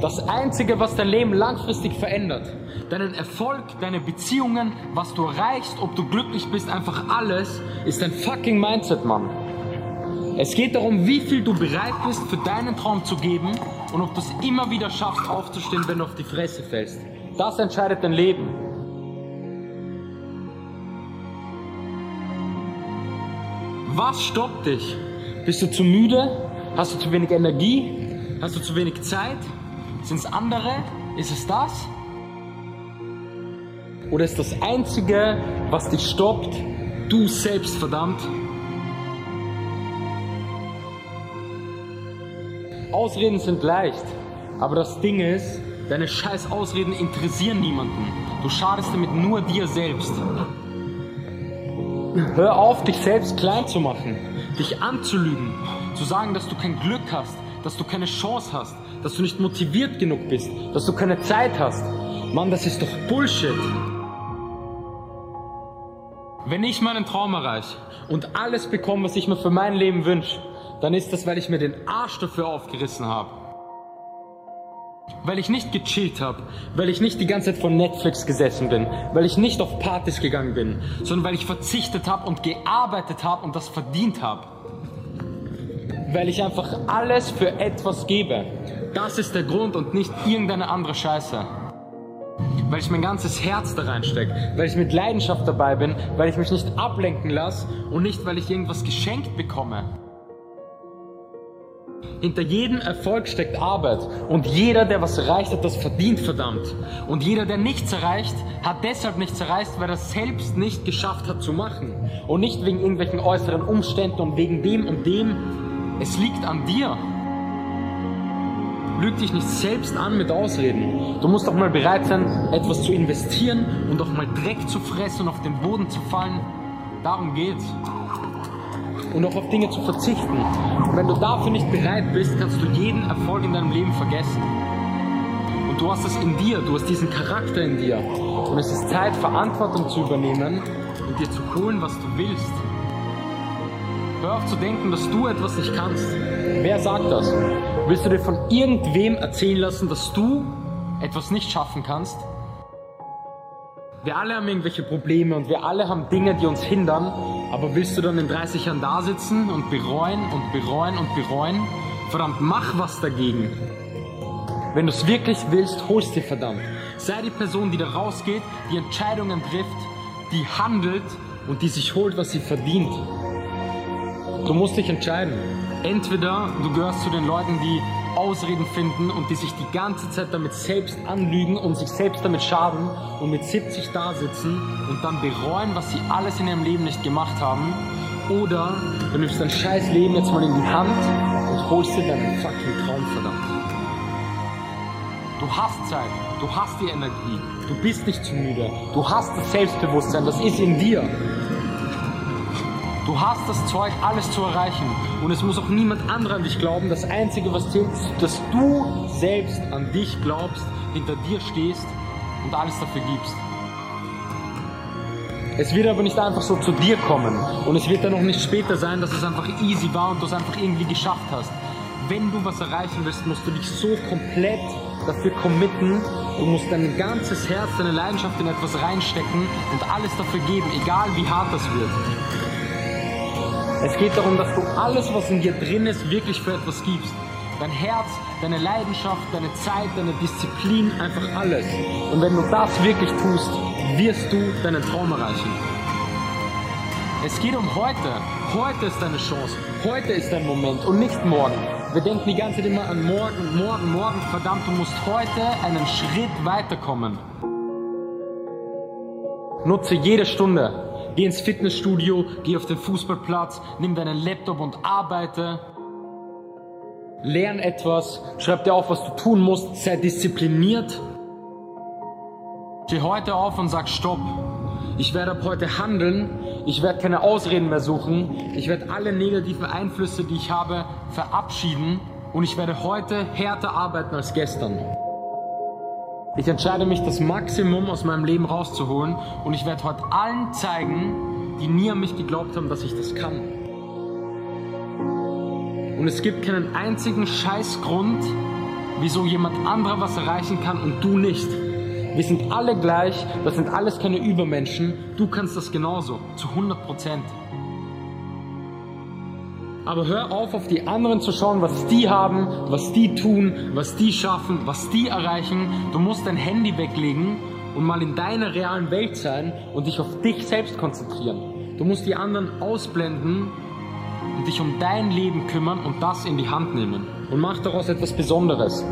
Das Einzige, was dein Leben langfristig verändert, deinen Erfolg, deine Beziehungen, was du erreichst, ob du glücklich bist, einfach alles, ist dein fucking Mindset, Mann. Es geht darum, wie viel du bereit bist, für deinen Traum zu geben und ob du es immer wieder schaffst, aufzustehen, wenn du auf die Fresse fällst. Das entscheidet dein Leben. Was stoppt dich? Bist du zu müde? Hast du zu wenig Energie? Hast du zu wenig Zeit? Sind es andere? Ist es das? Oder ist das Einzige, was dich stoppt, du selbst, verdammt? Ausreden sind leicht, aber das Ding ist, deine scheiß Ausreden interessieren niemanden. Du schadest damit nur dir selbst. Hör auf, dich selbst klein zu machen, dich anzulügen, zu sagen, dass du kein Glück hast, dass du keine Chance hast, dass du nicht motiviert genug bist, dass du keine Zeit hast. Mann, das ist doch Bullshit. Wenn ich meinen Traum erreiche und alles bekomme, was ich mir für mein Leben wünsche, dann ist das, weil ich mir den Arsch dafür aufgerissen habe. Weil ich nicht gechillt habe, weil ich nicht die ganze Zeit vor Netflix gesessen bin, weil ich nicht auf Partys gegangen bin, sondern weil ich verzichtet habe und gearbeitet habe und das verdient habe. Weil ich einfach alles für etwas gebe. Das ist der Grund und nicht irgendeine andere Scheiße. Weil ich mein ganzes Herz da reinstecke, weil ich mit Leidenschaft dabei bin, weil ich mich nicht ablenken lasse und nicht, weil ich irgendwas geschenkt bekomme. Hinter jedem Erfolg steckt Arbeit. Und jeder, der was erreicht hat, das verdient verdammt. Und jeder, der nichts erreicht, hat deshalb nichts erreicht, weil er selbst nicht geschafft hat zu machen. Und nicht wegen irgendwelchen äußeren Umständen und wegen dem und dem. Es liegt an dir. Lüg dich nicht selbst an mit Ausreden. Du musst auch mal bereit sein, etwas zu investieren und auch mal Dreck zu fressen und auf den Boden zu fallen. Darum geht's und auch auf Dinge zu verzichten. Und wenn du dafür nicht bereit bist, kannst du jeden Erfolg in deinem Leben vergessen. Und du hast es in dir, du hast diesen Charakter in dir. Und es ist Zeit, Verantwortung zu übernehmen und dir zu holen, was du willst. Hör auf zu denken, dass du etwas nicht kannst. Wer sagt das? Willst du dir von irgendwem erzählen lassen, dass du etwas nicht schaffen kannst? Wir alle haben irgendwelche Probleme und wir alle haben Dinge, die uns hindern. Aber willst du dann in 30 Jahren da sitzen und bereuen und bereuen und bereuen? Verdammt, mach was dagegen. Wenn du es wirklich willst, holst dir verdammt. Sei die Person, die da rausgeht, die Entscheidungen trifft, die handelt und die sich holt, was sie verdient. Du musst dich entscheiden. Entweder du gehörst zu den Leuten, die Ausreden finden und die sich die ganze Zeit damit selbst anlügen und sich selbst damit schaden und mit 70 da sitzen und dann bereuen, was sie alles in ihrem Leben nicht gemacht haben. Oder du nimmst dein scheiß Leben jetzt mal in die Hand und holst dir deinen fucking Traum verdammt. Du hast Zeit, du hast die Energie, du bist nicht zu müde, du hast das Selbstbewusstsein, das ist in dir. Du hast das Zeug, alles zu erreichen. Und es muss auch niemand anderer an dich glauben. Das Einzige, was zählt, ist, dass du selbst an dich glaubst, hinter dir stehst und alles dafür gibst. Es wird aber nicht einfach so zu dir kommen. Und es wird dann noch nicht später sein, dass es einfach easy war und du es einfach irgendwie geschafft hast. Wenn du was erreichen willst, musst du dich so komplett dafür committen. Du musst dein ganzes Herz, deine Leidenschaft in etwas reinstecken und alles dafür geben, egal wie hart das wird. Es geht darum, dass du alles, was in dir drin ist, wirklich für etwas gibst. Dein Herz, deine Leidenschaft, deine Zeit, deine Disziplin, einfach alles. Und wenn du das wirklich tust, wirst du deinen Traum erreichen. Es geht um heute. Heute ist deine Chance. Heute ist dein Moment und nicht morgen. Wir denken die ganze Zeit immer an morgen, morgen, morgen. Verdammt, du musst heute einen Schritt weiterkommen. Nutze jede Stunde. Geh ins Fitnessstudio, geh auf den Fußballplatz, nimm deinen Laptop und arbeite. Lern etwas, schreib dir auf, was du tun musst, sei diszipliniert. Steh heute auf und sag Stopp. Ich werde ab heute handeln. Ich werde keine Ausreden mehr suchen. Ich werde alle negativen Einflüsse, die ich habe, verabschieden. Und ich werde heute härter arbeiten als gestern. Ich entscheide mich, das Maximum aus meinem Leben rauszuholen und ich werde heute allen zeigen, die nie an mich geglaubt haben, dass ich das kann. Und es gibt keinen einzigen Scheißgrund, wieso jemand anderer was erreichen kann und du nicht. Wir sind alle gleich, das sind alles keine Übermenschen. Du kannst das genauso, zu 100 Prozent. Aber hör auf, auf die anderen zu schauen, was die haben, was die tun, was die schaffen, was die erreichen. Du musst dein Handy weglegen und mal in deiner realen Welt sein und dich auf dich selbst konzentrieren. Du musst die anderen ausblenden und dich um dein Leben kümmern und das in die Hand nehmen. Und mach daraus etwas Besonderes.